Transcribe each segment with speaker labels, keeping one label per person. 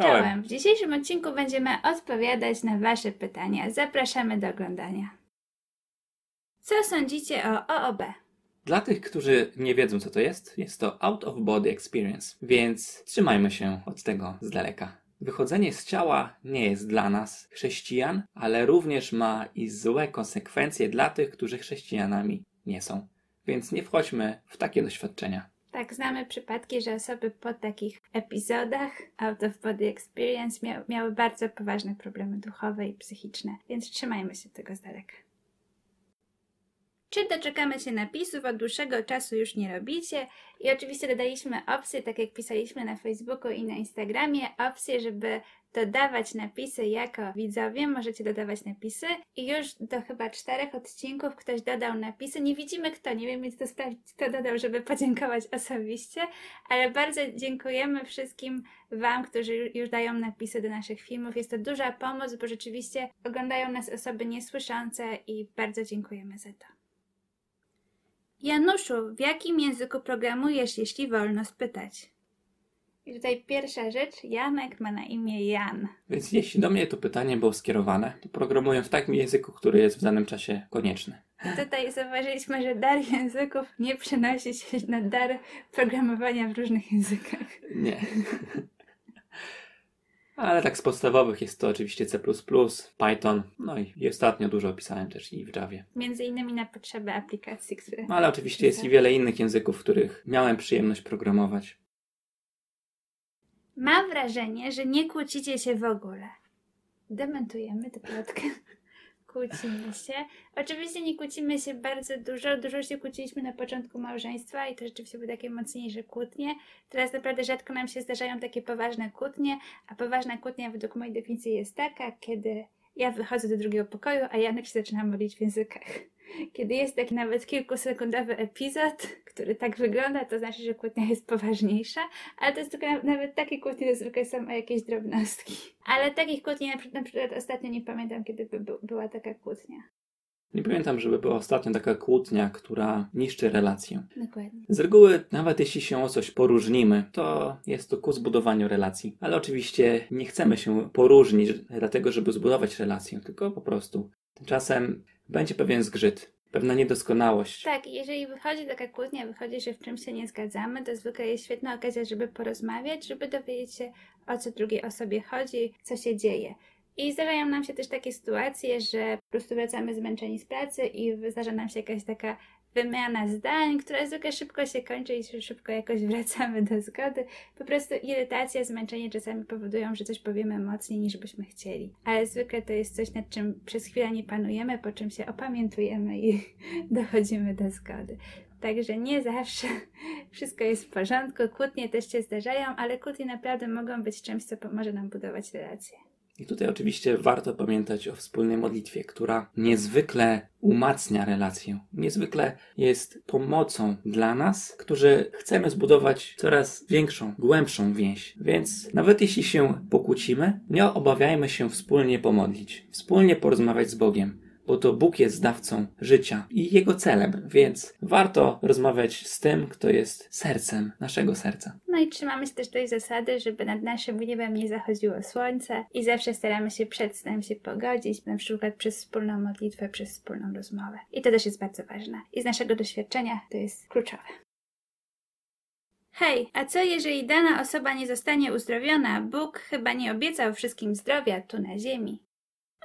Speaker 1: Czołem.
Speaker 2: Czołem. W dzisiejszym odcinku będziemy odpowiadać na Wasze pytania. Zapraszamy do oglądania. Co sądzicie o OOB?
Speaker 1: Dla tych, którzy nie wiedzą, co to jest, jest to Out of Body Experience, więc trzymajmy się od tego z daleka. Wychodzenie z ciała nie jest dla nas, chrześcijan, ale również ma i złe konsekwencje dla tych, którzy chrześcijanami nie są. Więc nie wchodźmy w takie doświadczenia.
Speaker 2: Tak, znamy przypadki, że osoby po takich epizodach Out of Body Experience mia- miały bardzo poważne problemy duchowe i psychiczne, więc trzymajmy się tego z daleka. Czy doczekamy się napisów? Od dłuższego czasu już nie robicie. I oczywiście dodaliśmy opcję, tak jak pisaliśmy na Facebooku i na Instagramie, opcję, żeby dodawać napisy jako widzowie. Możecie dodawać napisy. I już do chyba czterech odcinków ktoś dodał napisy. Nie widzimy kto, nie wiem, więc to sprawdzić, kto dodał, żeby podziękować osobiście. Ale bardzo dziękujemy wszystkim Wam, którzy już dają napisy do naszych filmów. Jest to duża pomoc, bo rzeczywiście oglądają nas osoby niesłyszące i bardzo dziękujemy za to. Januszu, w jakim języku programujesz, jeśli wolno spytać? I tutaj pierwsza rzecz, Janek ma na imię Jan.
Speaker 1: Więc jeśli do mnie to pytanie było skierowane, to programuję w takim języku, który jest w danym czasie konieczny.
Speaker 2: Tutaj zauważyliśmy, że dar języków nie przenosi się na dar programowania w różnych językach.
Speaker 1: Nie. Ale tak z podstawowych jest to oczywiście C++, Python, no i, i ostatnio dużo pisałem też i w Javie.
Speaker 2: Między innymi na potrzeby aplikacji, które...
Speaker 1: No ale oczywiście jest i wiele innych języków, w których miałem przyjemność programować.
Speaker 2: Mam wrażenie, że nie kłócicie się w ogóle. Dementujemy tę plotkę. Kłócimy się. Oczywiście nie kłócimy się bardzo dużo. Dużo się kłóciliśmy na początku małżeństwa i to rzeczywiście były takie mocniejsze kłótnie. Teraz naprawdę rzadko nam się zdarzają takie poważne kłótnie, a poważna kłótnia według mojej definicji jest taka, kiedy ja wychodzę do drugiego pokoju, a Janek się zaczyna modlić w językach. Kiedy jest taki nawet kilkusekundowy epizod, który tak wygląda, to znaczy, że kłótnia jest poważniejsza, ale to jest tylko na- nawet takie kłótnie to zwykle są jakieś drobnostki. Ale takich kłótni na, na przykład ostatnio nie pamiętam, kiedy by, by, była taka kłótnia.
Speaker 1: Nie pamiętam, żeby była ostatnio taka kłótnia, która niszczy relację.
Speaker 2: Dokładnie.
Speaker 1: Z reguły, nawet jeśli się o coś poróżnimy, to jest to ku zbudowaniu relacji. Ale oczywiście nie chcemy się poróżnić, dlatego żeby zbudować relację, tylko po prostu. Tymczasem będzie pewien zgrzyt, pewna niedoskonałość.
Speaker 2: Tak, jeżeli wychodzi taka kłótnia, wychodzi, że w czymś się nie zgadzamy, to zwykle jest świetna okazja, żeby porozmawiać, żeby dowiedzieć się, o co drugiej osobie chodzi, co się dzieje. I zdarzają nam się też takie sytuacje, że po prostu wracamy zmęczeni z pracy i zdarza nam się jakaś taka wymiana zdań, która zwykle szybko się kończy i szybko jakoś wracamy do zgody. Po prostu irytacja, zmęczenie czasami powodują, że coś powiemy mocniej niż byśmy chcieli. Ale zwykle to jest coś, nad czym przez chwilę nie panujemy, po czym się opamiętujemy i dochodzimy do zgody. Także nie zawsze wszystko jest w porządku, kłótnie też się zdarzają, ale kłótnie naprawdę mogą być czymś, co pomoże nam budować relacje.
Speaker 1: I tutaj oczywiście warto pamiętać o wspólnej modlitwie, która niezwykle umacnia relację. Niezwykle jest pomocą dla nas, którzy chcemy zbudować coraz większą, głębszą więź. Więc nawet jeśli się pokłócimy, nie obawiajmy się wspólnie pomodlić, wspólnie porozmawiać z Bogiem. Bo to Bóg jest dawcą życia i jego celem, więc warto rozmawiać z tym, kto jest sercem naszego serca.
Speaker 2: No i trzymamy się też tej zasady, żeby nad naszym niebem nie zachodziło słońce i zawsze staramy się przed snem się pogodzić, na przykład przez wspólną modlitwę, przez wspólną rozmowę. I to też jest bardzo ważne. I z naszego doświadczenia to jest kluczowe. Hej, a co jeżeli dana osoba nie zostanie uzdrowiona? Bóg chyba nie obiecał wszystkim zdrowia tu na ziemi.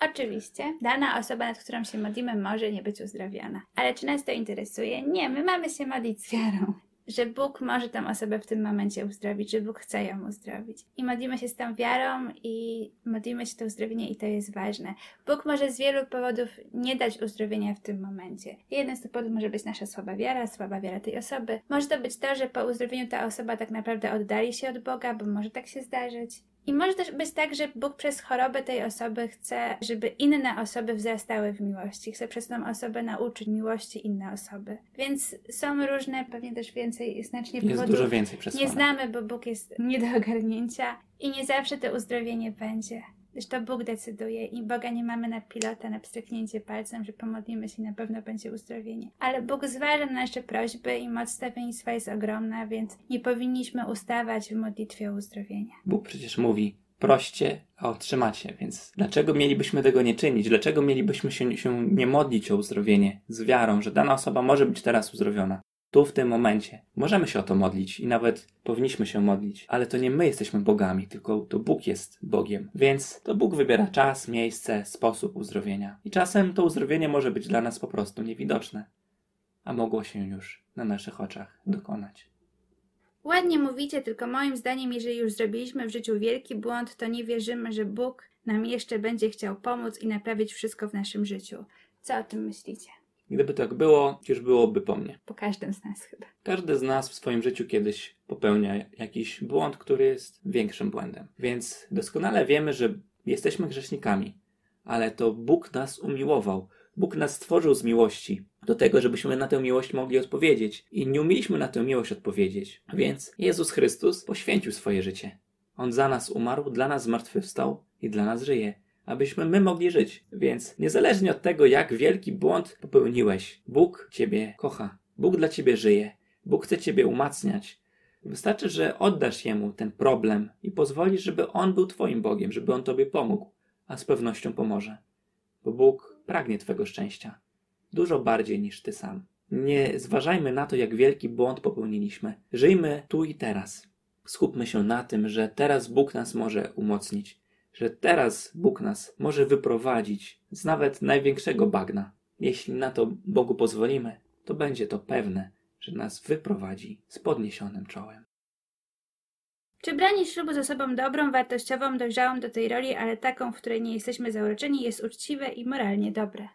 Speaker 2: Oczywiście, dana osoba, nad którą się modlimy, może nie być uzdrowiona. Ale czy nas to interesuje? Nie, my mamy się modlić z wiarą że Bóg może tę osobę w tym momencie uzdrowić, że Bóg chce ją uzdrowić. I modlimy się z tą wiarą i modlimy się to uzdrowienie i to jest ważne. Bóg może z wielu powodów nie dać uzdrowienia w tym momencie. Jeden z tych powodów może być nasza słaba wiara, słaba wiara tej osoby. Może to być to, że po uzdrowieniu ta osoba tak naprawdę oddali się od Boga, bo może tak się zdarzyć. I może też być tak, że Bóg przez chorobę tej osoby chce, żeby inne osoby wzrastały w miłości. Chce przez tą osobę nauczyć miłości inne osoby. Więc są różne, pewnie też więcej, znacznie
Speaker 1: Jest
Speaker 2: powodów.
Speaker 1: dużo więcej
Speaker 2: Nie
Speaker 1: przesłanek.
Speaker 2: znamy, bo Bóg jest nie do ogarnięcia i nie zawsze to uzdrowienie będzie. Zresztą Bóg decyduje i Boga nie mamy na pilota, na pstryknięcie palcem, że pomodlimy się i na pewno będzie uzdrowienie. Ale Bóg zważa na nasze prośby i moc stawiennictwa jest ogromna, więc nie powinniśmy ustawać w modlitwie o uzdrowienie.
Speaker 1: Bóg przecież mówi: proście, a otrzymacie. Więc dlaczego mielibyśmy tego nie czynić? Dlaczego mielibyśmy się, się nie modlić o uzdrowienie z wiarą, że dana osoba może być teraz uzdrowiona? Tu, w tym momencie. Możemy się o to modlić i nawet powinniśmy się modlić, ale to nie my jesteśmy bogami, tylko to Bóg jest Bogiem. Więc to Bóg wybiera czas, miejsce, sposób uzdrowienia. I czasem to uzdrowienie może być dla nas po prostu niewidoczne, a mogło się już na naszych oczach dokonać.
Speaker 2: Ładnie mówicie, tylko moim zdaniem, jeżeli już zrobiliśmy w życiu wielki błąd, to nie wierzymy, że Bóg nam jeszcze będzie chciał pomóc i naprawić wszystko w naszym życiu. Co o tym myślicie?
Speaker 1: Gdyby tak było, już byłoby po mnie.
Speaker 2: Po każdym z nas chyba.
Speaker 1: Każdy z nas w swoim życiu kiedyś popełnia jakiś błąd, który jest większym błędem. Więc doskonale wiemy, że jesteśmy grzesznikami, ale to Bóg nas umiłował. Bóg nas stworzył z miłości do tego, żebyśmy na tę miłość mogli odpowiedzieć. I nie umieliśmy na tę miłość odpowiedzieć. Więc Jezus Chrystus poświęcił swoje życie. On za nas umarł, dla nas zmartwychwstał i dla nas żyje abyśmy my mogli żyć. Więc niezależnie od tego, jak wielki błąd popełniłeś, Bóg Ciebie kocha. Bóg dla Ciebie żyje. Bóg chce Ciebie umacniać. Wystarczy, że oddasz Jemu ten problem i pozwolisz, żeby On był Twoim Bogiem, żeby On Tobie pomógł, a z pewnością pomoże. Bo Bóg pragnie Twego szczęścia. Dużo bardziej niż Ty sam. Nie zważajmy na to, jak wielki błąd popełniliśmy. Żyjmy tu i teraz. Skupmy się na tym, że teraz Bóg nas może umocnić że teraz Bóg nas może wyprowadzić z nawet największego bagna. Jeśli na to Bogu pozwolimy, to będzie to pewne, że nas wyprowadzi z podniesionym czołem.
Speaker 2: Czy branie ślubu z osobą dobrą, wartościową, dojrzałą do tej roli, ale taką, w której nie jesteśmy zauroczeni, jest uczciwe i moralnie dobre?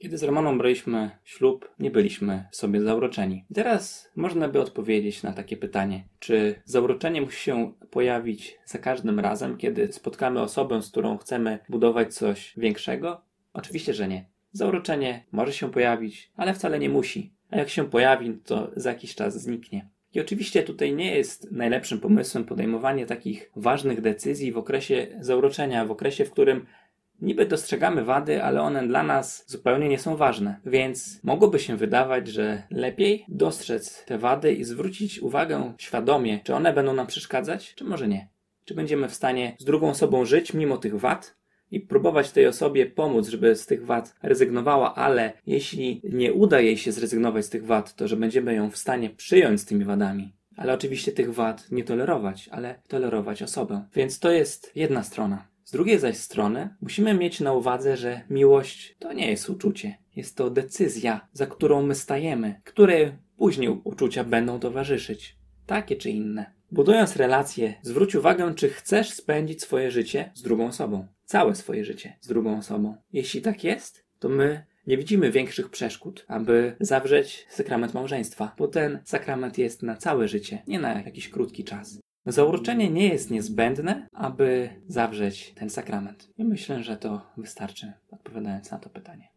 Speaker 1: Kiedy z Romaną braliśmy ślub, nie byliśmy sobie zauroczeni. Teraz można by odpowiedzieć na takie pytanie, czy zauroczenie musi się pojawić za każdym razem, kiedy spotkamy osobę, z którą chcemy budować coś większego? Oczywiście, że nie. Zauroczenie może się pojawić, ale wcale nie musi. A jak się pojawi, to za jakiś czas zniknie. I oczywiście tutaj nie jest najlepszym pomysłem podejmowanie takich ważnych decyzji w okresie zauroczenia, w okresie, w którym Niby dostrzegamy wady, ale one dla nas zupełnie nie są ważne, więc mogłoby się wydawać, że lepiej dostrzec te wady i zwrócić uwagę świadomie, czy one będą nam przeszkadzać, czy może nie. Czy będziemy w stanie z drugą osobą żyć mimo tych wad i próbować tej osobie pomóc, żeby z tych wad rezygnowała, ale jeśli nie uda jej się zrezygnować z tych wad, to że będziemy ją w stanie przyjąć z tymi wadami. Ale oczywiście tych wad nie tolerować, ale tolerować osobę. Więc to jest jedna strona. Z drugiej zaś strony musimy mieć na uwadze, że miłość to nie jest uczucie. Jest to decyzja, za którą my stajemy, które później uczucia będą towarzyszyć. Takie czy inne. Budując relacje, zwróć uwagę, czy chcesz spędzić swoje życie z drugą osobą. Całe swoje życie z drugą osobą. Jeśli tak jest, to my nie widzimy większych przeszkód, aby zawrzeć sakrament małżeństwa, bo ten sakrament jest na całe życie, nie na jakiś krótki czas. Zauroczenie nie jest niezbędne, aby zawrzeć ten sakrament. I myślę, że to wystarczy, odpowiadając na to pytanie.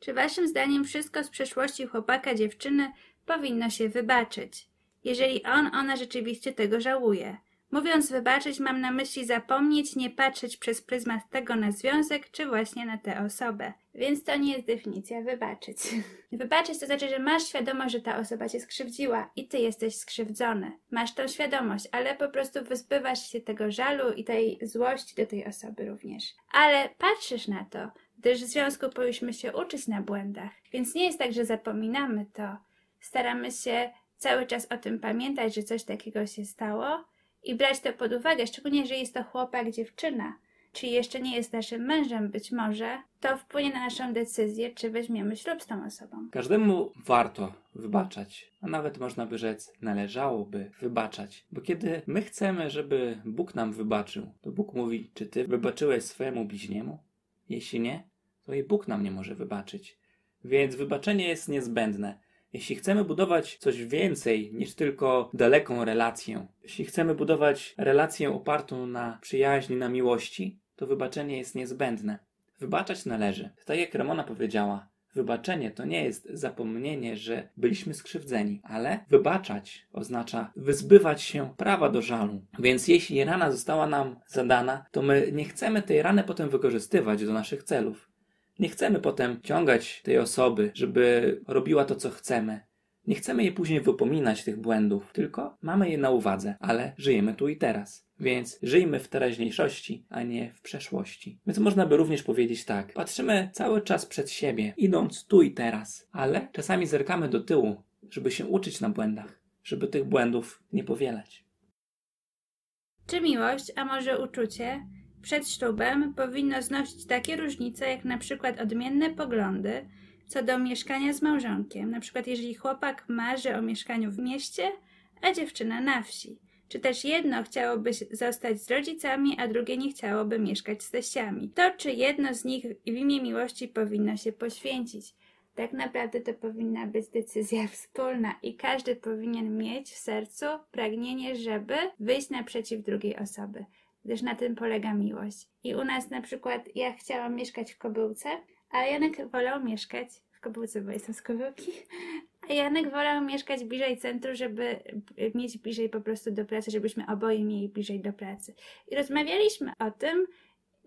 Speaker 2: Czy waszym zdaniem wszystko z przeszłości chłopaka, dziewczyny powinno się wybaczyć, jeżeli on, ona rzeczywiście tego żałuje? Mówiąc wybaczyć, mam na myśli zapomnieć, nie patrzeć przez pryzmat tego na związek, czy właśnie na tę osobę. Więc to nie jest definicja wybaczyć. wybaczyć to znaczy, że masz świadomość, że ta osoba cię skrzywdziła i ty jesteś skrzywdzony. Masz tą świadomość, ale po prostu wyzbywasz się tego żalu i tej złości do tej osoby również. Ale patrzysz na to, gdyż w związku powinniśmy się uczyć na błędach. Więc nie jest tak, że zapominamy to. Staramy się cały czas o tym pamiętać, że coś takiego się stało i brać to pod uwagę, szczególnie, że jest to chłopak, dziewczyna, czy jeszcze nie jest naszym mężem być może, to wpłynie na naszą decyzję, czy weźmiemy ślub z tą osobą.
Speaker 1: Każdemu warto wybaczać, a nawet można by rzec, należałoby wybaczać, bo kiedy my chcemy, żeby Bóg nam wybaczył, to Bóg mówi, czy ty wybaczyłeś swojemu bliźniemu? Jeśli nie, to i Bóg nam nie może wybaczyć. Więc wybaczenie jest niezbędne. Jeśli chcemy budować coś więcej niż tylko daleką relację, jeśli chcemy budować relację opartą na przyjaźni, na miłości, to wybaczenie jest niezbędne. Wybaczać należy. Tak jak Ramona powiedziała, wybaczenie to nie jest zapomnienie, że byliśmy skrzywdzeni, ale wybaczać oznacza wyzbywać się prawa do żalu. Więc jeśli rana została nam zadana, to my nie chcemy tej rany potem wykorzystywać do naszych celów. Nie chcemy potem ciągać tej osoby, żeby robiła to, co chcemy. Nie chcemy je później wypominać, tych błędów, tylko mamy je na uwadze, ale żyjemy tu i teraz. Więc żyjmy w teraźniejszości, a nie w przeszłości. Więc można by również powiedzieć tak: patrzymy cały czas przed siebie, idąc tu i teraz, ale czasami zerkamy do tyłu, żeby się uczyć na błędach, żeby tych błędów nie powielać.
Speaker 2: Czy miłość, a może uczucie, przed ślubem powinno znosić takie różnice, jak na przykład odmienne poglądy co do mieszkania z małżonkiem? Na przykład, jeżeli chłopak marzy o mieszkaniu w mieście, a dziewczyna na wsi. Czy też jedno chciałoby zostać z rodzicami, a drugie nie chciałoby mieszkać z teściami. To, czy jedno z nich w imię miłości powinno się poświęcić. Tak naprawdę to powinna być decyzja wspólna i każdy powinien mieć w sercu pragnienie, żeby wyjść naprzeciw drugiej osoby, gdyż na tym polega miłość. I u nas na przykład ja chciałam mieszkać w Kobyłce, a Janek wolał mieszkać w Kobyłce, bo jestem z Kobyłki, a Janek wolał mieszkać bliżej centrum, żeby mieć bliżej po prostu do pracy, żebyśmy oboje mieli bliżej do pracy. I rozmawialiśmy o tym,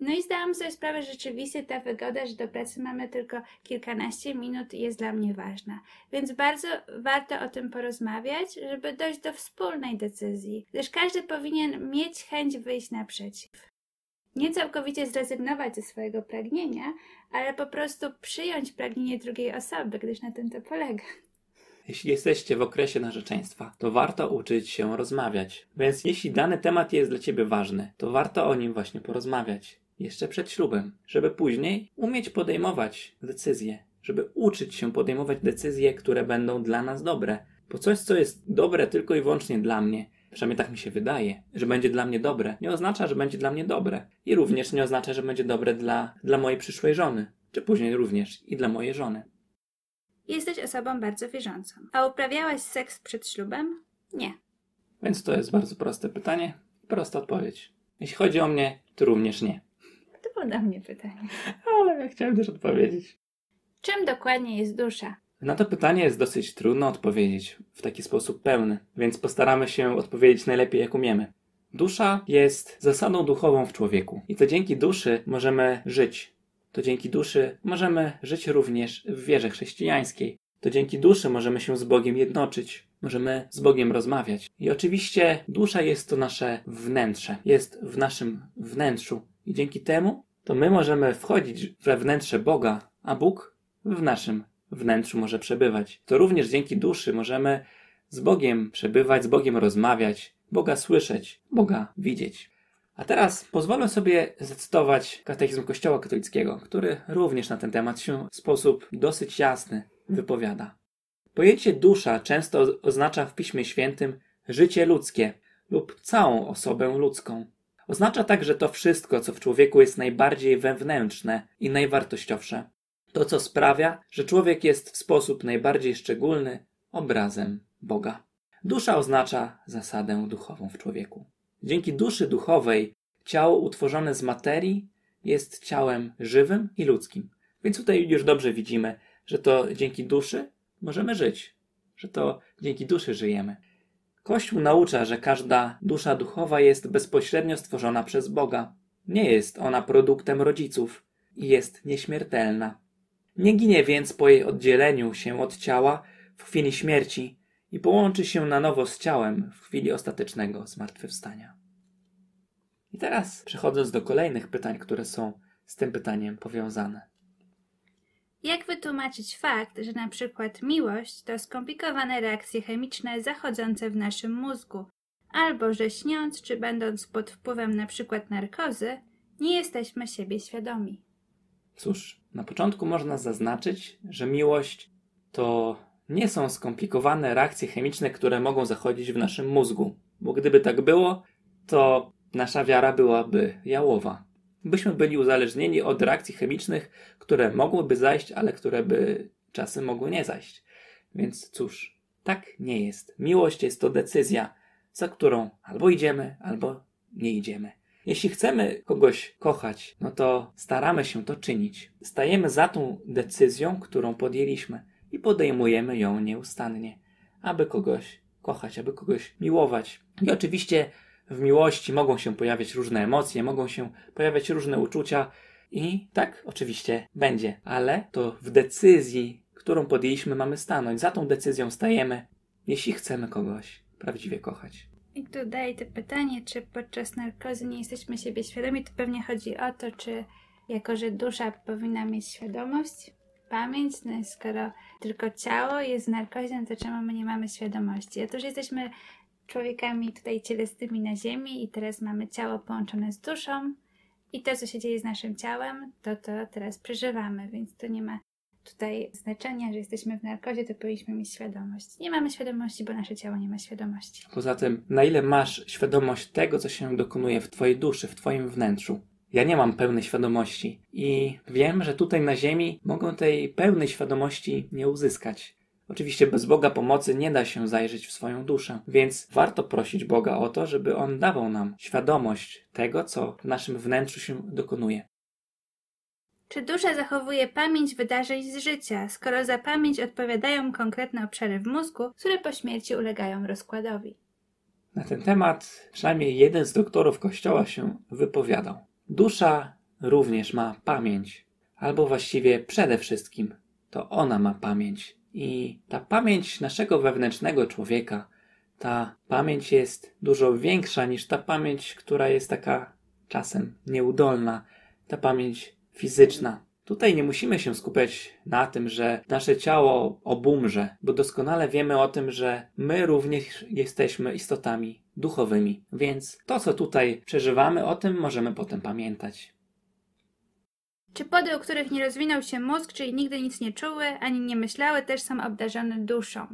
Speaker 2: no i zdałam sobie sprawę, że rzeczywiście ta wygoda, że do pracy mamy tylko kilkanaście minut jest dla mnie ważna. Więc bardzo warto o tym porozmawiać, żeby dojść do wspólnej decyzji, gdyż każdy powinien mieć chęć wyjść naprzeciw. Nie całkowicie zrezygnować ze swojego pragnienia, ale po prostu przyjąć pragnienie drugiej osoby, gdyż na tym to polega.
Speaker 1: Jeśli jesteście w okresie narzeczeństwa, to warto uczyć się rozmawiać. Więc jeśli dany temat jest dla ciebie ważny, to warto o nim właśnie porozmawiać jeszcze przed ślubem, żeby później umieć podejmować decyzje, żeby uczyć się podejmować decyzje, które będą dla nas dobre. Bo coś, co jest dobre tylko i wyłącznie dla mnie, przynajmniej tak mi się wydaje, że będzie dla mnie dobre, nie oznacza, że będzie dla mnie dobre. I również nie oznacza, że będzie dobre dla, dla mojej przyszłej żony, czy później również i dla mojej żony.
Speaker 2: Jesteś osobą bardzo wierzącą. A uprawiałaś seks przed ślubem? Nie.
Speaker 1: Więc to jest bardzo proste pytanie, prosta odpowiedź. Jeśli chodzi o mnie, to również nie.
Speaker 2: To było dla mnie pytanie.
Speaker 1: Ale ja chciałem też odpowiedzieć.
Speaker 2: Czym dokładnie jest dusza?
Speaker 1: Na to pytanie jest dosyć trudno odpowiedzieć w taki sposób pełny, więc postaramy się odpowiedzieć najlepiej jak umiemy. Dusza jest zasadą duchową w człowieku i to dzięki duszy możemy żyć. To dzięki duszy możemy żyć również w wierze chrześcijańskiej. To dzięki duszy możemy się z Bogiem jednoczyć, możemy z Bogiem rozmawiać. I oczywiście dusza jest to nasze wnętrze, jest w naszym wnętrzu. I dzięki temu to my możemy wchodzić we wnętrze Boga, a Bóg w naszym wnętrzu może przebywać. To również dzięki duszy możemy z Bogiem przebywać, z Bogiem rozmawiać, Boga słyszeć, Boga widzieć. A teraz pozwolę sobie zacytować katechizm Kościoła katolickiego, który również na ten temat się w sposób dosyć jasny wypowiada. Pojęcie dusza często oznacza w Piśmie Świętym życie ludzkie lub całą osobę ludzką. Oznacza także to wszystko, co w człowieku jest najbardziej wewnętrzne i najwartościowsze. To, co sprawia, że człowiek jest w sposób najbardziej szczególny obrazem Boga. Dusza oznacza zasadę duchową w człowieku. Dzięki duszy duchowej ciało utworzone z materii jest ciałem żywym i ludzkim. Więc tutaj już dobrze widzimy, że to dzięki duszy możemy żyć, że to dzięki duszy żyjemy. Kościół naucza, że każda dusza duchowa jest bezpośrednio stworzona przez Boga. Nie jest ona produktem rodziców i jest nieśmiertelna. Nie ginie więc po jej oddzieleniu się od ciała w chwili śmierci i połączy się na nowo z ciałem w chwili ostatecznego zmartwychwstania. I teraz przechodząc do kolejnych pytań, które są z tym pytaniem powiązane.
Speaker 2: Jak wytłumaczyć fakt, że na przykład miłość to skomplikowane reakcje chemiczne zachodzące w naszym mózgu, albo że śniąc czy będąc pod wpływem na przykład narkozy, nie jesteśmy siebie świadomi?
Speaker 1: Cóż, na początku można zaznaczyć, że miłość to nie są skomplikowane reakcje chemiczne, które mogą zachodzić w naszym mózgu, bo gdyby tak było, to nasza wiara byłaby jałowa. Byśmy byli uzależnieni od reakcji chemicznych, które mogłyby zajść, ale które by czasem mogły nie zajść. Więc cóż, tak nie jest. Miłość jest to decyzja, za którą albo idziemy, albo nie idziemy. Jeśli chcemy kogoś kochać, no to staramy się to czynić. Stajemy za tą decyzją, którą podjęliśmy i podejmujemy ją nieustannie, aby kogoś kochać, aby kogoś miłować. I oczywiście w miłości mogą się pojawiać różne emocje, mogą się pojawiać różne uczucia i tak oczywiście będzie, ale to w decyzji, którą podjęliśmy, mamy stanąć. Za tą decyzją stajemy, jeśli chcemy kogoś prawdziwie kochać.
Speaker 2: I tutaj to pytanie, czy podczas narkozy nie jesteśmy siebie świadomi, to pewnie chodzi o to, czy jako, że dusza powinna mieć świadomość, pamięć, no skoro tylko ciało jest w no to czemu my nie mamy świadomości? Otóż jesteśmy człowiekami tutaj cielesnymi na ziemi i teraz mamy ciało połączone z duszą i to, co się dzieje z naszym ciałem, to to teraz przeżywamy, więc to nie ma tutaj znaczenia, że jesteśmy w narkozie, to powinniśmy mieć świadomość. Nie mamy świadomości, bo nasze ciało nie ma świadomości.
Speaker 1: Poza tym, na ile masz świadomość tego, co się dokonuje w Twojej duszy, w Twoim wnętrzu? Ja nie mam pełnej świadomości i wiem, że tutaj na Ziemi mogą tej pełnej świadomości nie uzyskać. Oczywiście bez Boga pomocy nie da się zajrzeć w swoją duszę, więc warto prosić Boga o to, żeby On dawał nam świadomość tego, co w naszym wnętrzu się dokonuje.
Speaker 2: Czy dusza zachowuje pamięć wydarzeń z życia, skoro za pamięć odpowiadają konkretne obszary w mózgu, które po śmierci ulegają rozkładowi?
Speaker 1: Na ten temat przynajmniej jeden z doktorów Kościoła się wypowiadał. Dusza również ma pamięć, albo właściwie przede wszystkim to ona ma pamięć. I ta pamięć naszego wewnętrznego człowieka, ta pamięć jest dużo większa niż ta pamięć, która jest taka czasem nieudolna, ta pamięć fizyczna. Tutaj nie musimy się skupiać na tym, że nasze ciało obumrze, bo doskonale wiemy o tym, że my również jesteśmy istotami duchowymi. Więc to, co tutaj przeżywamy, o tym możemy potem pamiętać.
Speaker 2: Czy pody, u których nie rozwinął się mózg, czyli nigdy nic nie czuły, ani nie myślały, też są obdarzone duszą?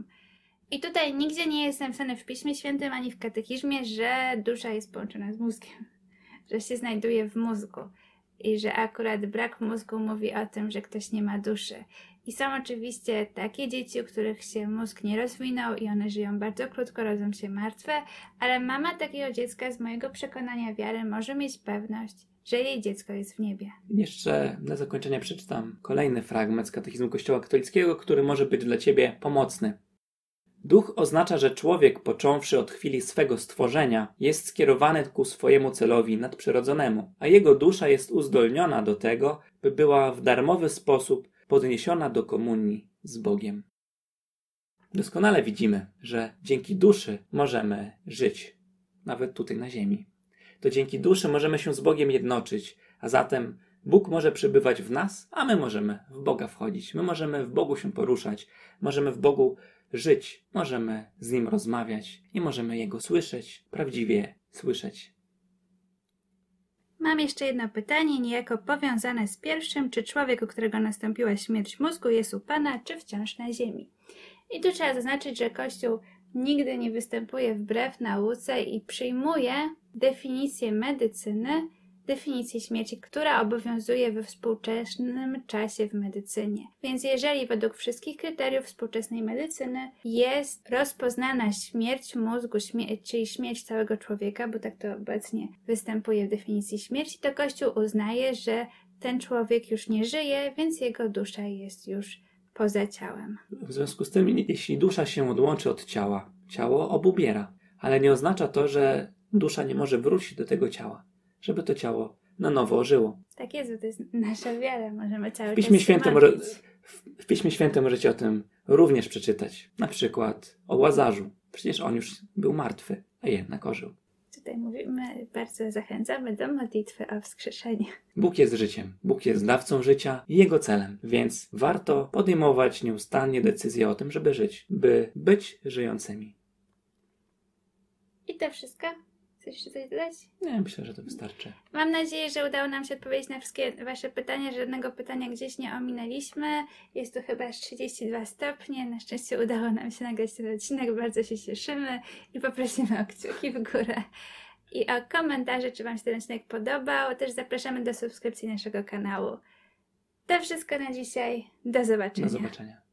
Speaker 2: I tutaj nigdzie nie jest napisane w Piśmie Świętym ani w katechizmie, że dusza jest połączona z mózgiem, że się znajduje w mózgu i że akurat brak mózgu mówi o tym, że ktoś nie ma duszy. I są oczywiście takie dzieci, u których się mózg nie rozwinął i one żyją bardzo krótko, rodzą się martwe, ale mama takiego dziecka z mojego przekonania wiary może mieć pewność, że jej dziecko jest w niebie.
Speaker 1: Jeszcze na zakończenie przeczytam kolejny fragment z katechizmu Kościoła katolickiego, który może być dla Ciebie pomocny. Duch oznacza, że człowiek, począwszy od chwili swego stworzenia, jest skierowany ku swojemu celowi nadprzyrodzonemu, a jego dusza jest uzdolniona do tego, by była w darmowy sposób podniesiona do komunii z Bogiem. Doskonale widzimy, że dzięki duszy możemy żyć, nawet tutaj na Ziemi. To dzięki duszy możemy się z Bogiem jednoczyć, a zatem Bóg może przybywać w nas, a my możemy w Boga wchodzić. My możemy w Bogu się poruszać, możemy w Bogu żyć, możemy z Nim rozmawiać i możemy Jego słyszeć, prawdziwie słyszeć.
Speaker 2: Mam jeszcze jedno pytanie, niejako powiązane z pierwszym. Czy człowiek, u którego nastąpiła śmierć mózgu, jest u Pana, czy wciąż na ziemi? I tu trzeba zaznaczyć, że Kościół nigdy nie występuje wbrew nauce i przyjmuje definicję medycyny definicję śmierci, która obowiązuje we współczesnym czasie w medycynie. Więc jeżeli według wszystkich kryteriów współczesnej medycyny jest rozpoznana śmierć mózgu, śmie czyli śmierć całego człowieka, bo tak to obecnie występuje w definicji śmierci, to Kościół uznaje, że ten człowiek już nie żyje, więc jego dusza jest już poza ciałem.
Speaker 1: W związku z tym, jeśli dusza się odłączy od ciała, ciało obumiera, ale nie oznacza to, że dusza nie może wrócić do tego ciała żeby to ciało na nowo ożyło.
Speaker 2: Tak jest, to jest nasza wiara, możemy cały
Speaker 1: w Piśmie
Speaker 2: czas
Speaker 1: Świętym, w Piśmie Świętym możecie o tym również przeczytać. Na przykład o Łazarzu. Przecież on już był martwy, a jednak ożył.
Speaker 2: Tutaj mówimy, bardzo zachęcamy do modlitwy o wskrzeszenie.
Speaker 1: Bóg jest życiem, Bóg jest dawcą życia i jego celem, więc warto podejmować nieustannie decyzje o tym, żeby żyć, by być żyjącymi.
Speaker 2: I to wszystko. Chcesz jeszcze coś dodać?
Speaker 1: Nie, myślę, że to wystarczy.
Speaker 2: Mam nadzieję, że udało nam się odpowiedzieć na wszystkie Wasze pytania. Żadnego pytania gdzieś nie ominęliśmy. Jest tu chyba 32 stopnie. Na szczęście udało nam się nagrać ten odcinek. Bardzo się cieszymy i poprosimy o kciuki w górę. I o komentarze, czy Wam się ten odcinek podobał. Też zapraszamy do subskrypcji naszego kanału. To wszystko na dzisiaj. Do zobaczenia.
Speaker 1: Do zobaczenia.